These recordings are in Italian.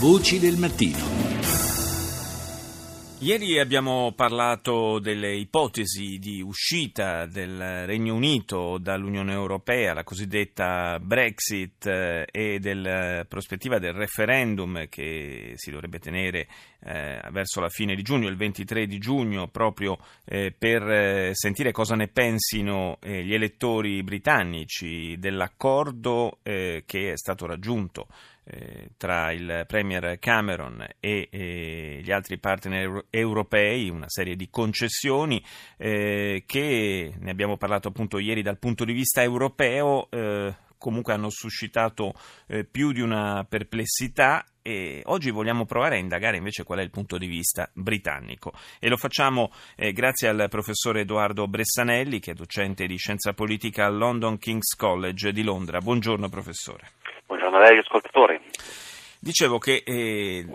Voci del mattino. Ieri abbiamo parlato delle ipotesi di uscita del Regno Unito dall'Unione Europea, la cosiddetta Brexit eh, e della prospettiva del referendum che si dovrebbe tenere eh, verso la fine di giugno, il 23 di giugno, proprio eh, per eh, sentire cosa ne pensino eh, gli elettori britannici dell'accordo eh, che è stato raggiunto eh, tra il Premier Cameron e, e gli altri partner europei, una serie di concessioni eh, che ne abbiamo parlato appunto ieri dal punto di vista europeo. Eh, comunque hanno suscitato eh, più di una perplessità e oggi vogliamo provare a indagare invece qual è il punto di vista britannico e lo facciamo eh, grazie al professore Edoardo Bressanelli che è docente di scienza politica al London King's College di Londra. Buongiorno professore. Buongiorno a lei ascoltatori. Dicevo che eh,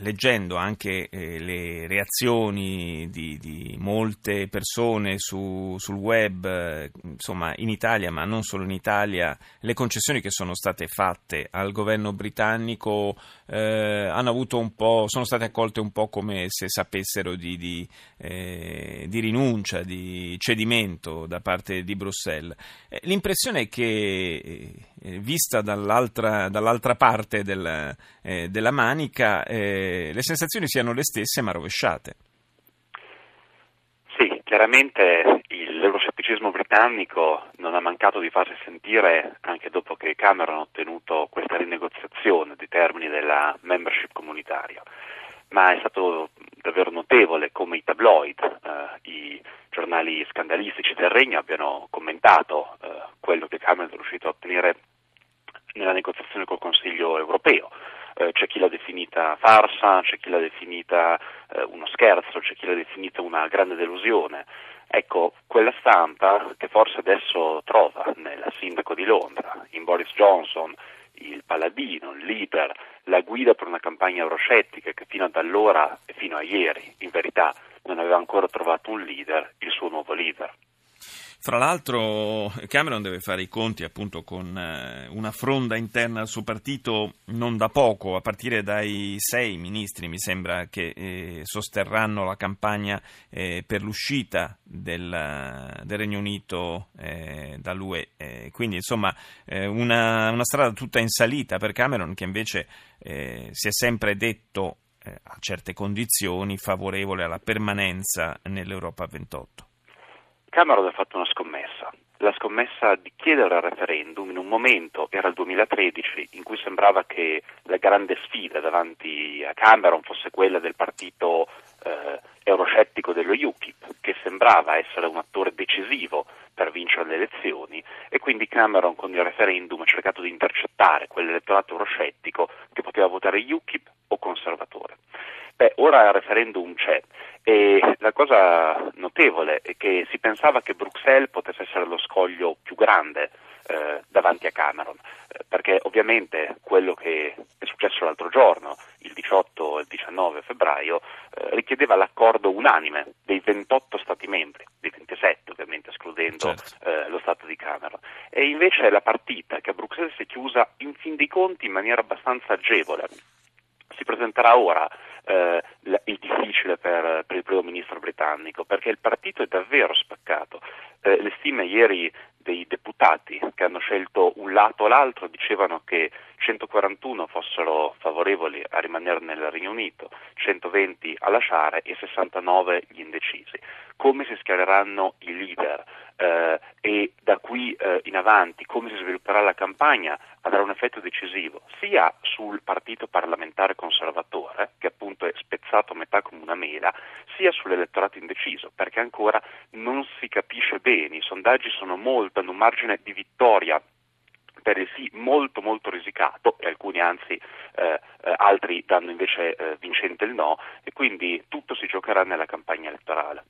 leggendo anche eh, le reazioni di, di molte persone su, sul web, insomma in Italia, ma non solo in Italia, le concessioni che sono state fatte al governo britannico eh, sono state accolte un po' come se sapessero di, di, eh, di rinuncia, di cedimento da parte di Bruxelles. Eh, l'impressione è che, vista dall'altra, dall'altra parte del eh, della manica, eh, le sensazioni siano le stesse ma rovesciate. Sì, chiaramente l'euroscetticismo britannico non ha mancato di farsi sentire anche dopo che Cameron ha ottenuto questa rinegoziazione dei termini della membership comunitaria, ma è stato davvero notevole come i tabloid, eh, i giornali scandalistici del regno abbiano commentato eh, quello che Cameron è riuscito a ottenere nella negoziazione col Consiglio europeo eh, c'è chi l'ha definita farsa, c'è chi l'ha definita eh, uno scherzo, c'è chi l'ha definita una grande delusione. Ecco, quella stampa che forse adesso trova nel sindaco di Londra, in Boris Johnson, il paladino, il leader, la guida per una campagna euroscettica che fino ad allora e fino a ieri, in verità, non aveva ancora trovato un leader, il suo nuovo leader. Fra l'altro Cameron deve fare i conti appunto con eh, una fronda interna al suo partito non da poco, a partire dai sei ministri mi sembra che eh, sosterranno la campagna eh, per l'uscita del, del Regno Unito dall'UE. Quindi insomma una, una, strada tutta in salita per Cameron che invece si è sempre detto a certe condizioni favorevole alla permanenza nell'Europa 28. Cameron ha fatto una scommessa, la scommessa di chiedere il referendum in un momento, era il 2013, in cui sembrava che la grande sfida davanti a Cameron fosse quella del partito eh, euroscettico dello UKIP, che sembrava essere un attore decisivo per vincere le elezioni e quindi Cameron con il referendum ha cercato di intercettare quell'elettorato euroscettico che poteva votare UKIP o conservatore. Beh, ora il referendum c'è e la cosa notevole è che si pensava che Bruxelles potesse essere lo scoglio più grande eh, davanti a Cameron, eh, perché ovviamente quello che è successo l'altro giorno, il 18 e il 19 febbraio, eh, richiedeva l'accordo unanime dei 28 Stati membri, dei 27 ovviamente escludendo certo. Eh, lo Stato di Cameron. E invece la partita che a Bruxelles si è chiusa in fin dei conti in maniera abbastanza agevole. Si presenterà ora eh, il difficile per, per, il primo ministro britannico, perché il partito è davvero spaccato. Eh, le stime ieri dei deputati che hanno scelto un lato o l'altro dicevano che 141 fossero favorevoli a rimanere nel Regno Unito, 120 a lasciare e 69 gli indecisi. Come si schiereranno i leader eh, e da qui eh, in avanti come si svilupperà la campagna avrà un effetto decisivo sia sul partito parlamentare conservatore, spezzato a metà come una mela, sia sull'elettorato indeciso, perché ancora non si capisce bene, i sondaggi sono molto, hanno un margine di vittoria per il sì molto molto risicato e alcuni anzi eh, eh, altri danno invece eh, vincente il no e quindi tutto si giocherà nella campagna elettorale.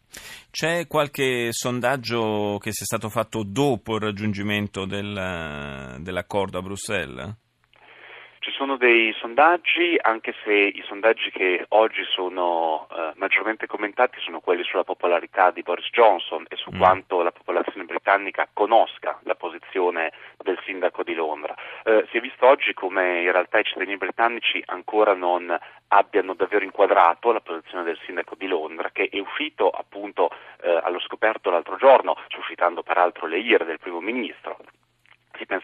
C'è qualche sondaggio che sia stato fatto dopo il raggiungimento del, dell'accordo a Bruxelles? Sono dei sondaggi, anche se i sondaggi che oggi sono eh, maggiormente commentati sono quelli sulla popolarità di Boris Johnson e su mm. quanto la popolazione britannica conosca la posizione del sindaco di Londra. Eh, si è visto oggi come in realtà i cittadini britannici ancora non abbiano davvero inquadrato la posizione del sindaco di Londra, che è uscito appunto eh, allo scoperto l'altro giorno, suscitando peraltro le ire del primo ministro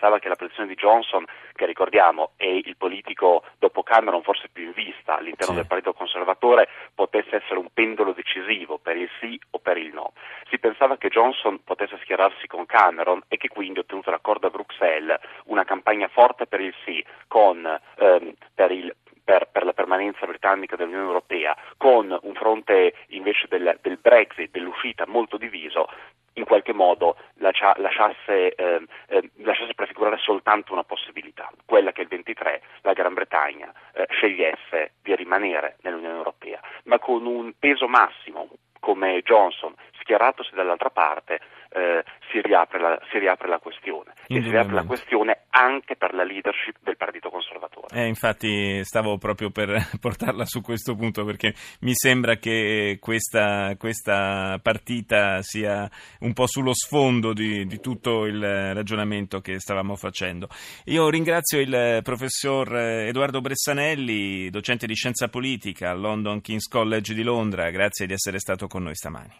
pensava che la posizione di Johnson, che ricordiamo è il politico dopo Cameron forse più in vista all'interno sì. del Partito Conservatore, potesse essere un pendolo decisivo per il sì o per il no. Si pensava che Johnson potesse schierarsi con Cameron e che quindi, ottenuto l'accordo a Bruxelles, una campagna forte per il sì con, ehm, per il per, per, la permanenza britannica dell'Unione Europea, con un fronte invece del, del Brexit, dell'uscita molto diviso, in qualche modo lascia, lasciasse, eh, eh, lasciasse, prefigurare soltanto una possibilità, quella che il 23 la Gran Bretagna eh, scegliesse di rimanere nell'Unione Europea, ma con un peso massimo come Johnson schieratosi dall'altra parte eh, si, riapre la, si, riapre la, questione e si riapre la questione anche per la leadership del Partito Conservatore. Eh, infatti stavo proprio per portarla su questo punto perché mi sembra che questa, questa partita sia un po' sullo sfondo di, di, tutto il ragionamento che stavamo facendo. Io ringrazio il professor Edoardo Bressanelli, docente di scienza politica al London King's College di Londra, grazie di essere stato con noi stamani.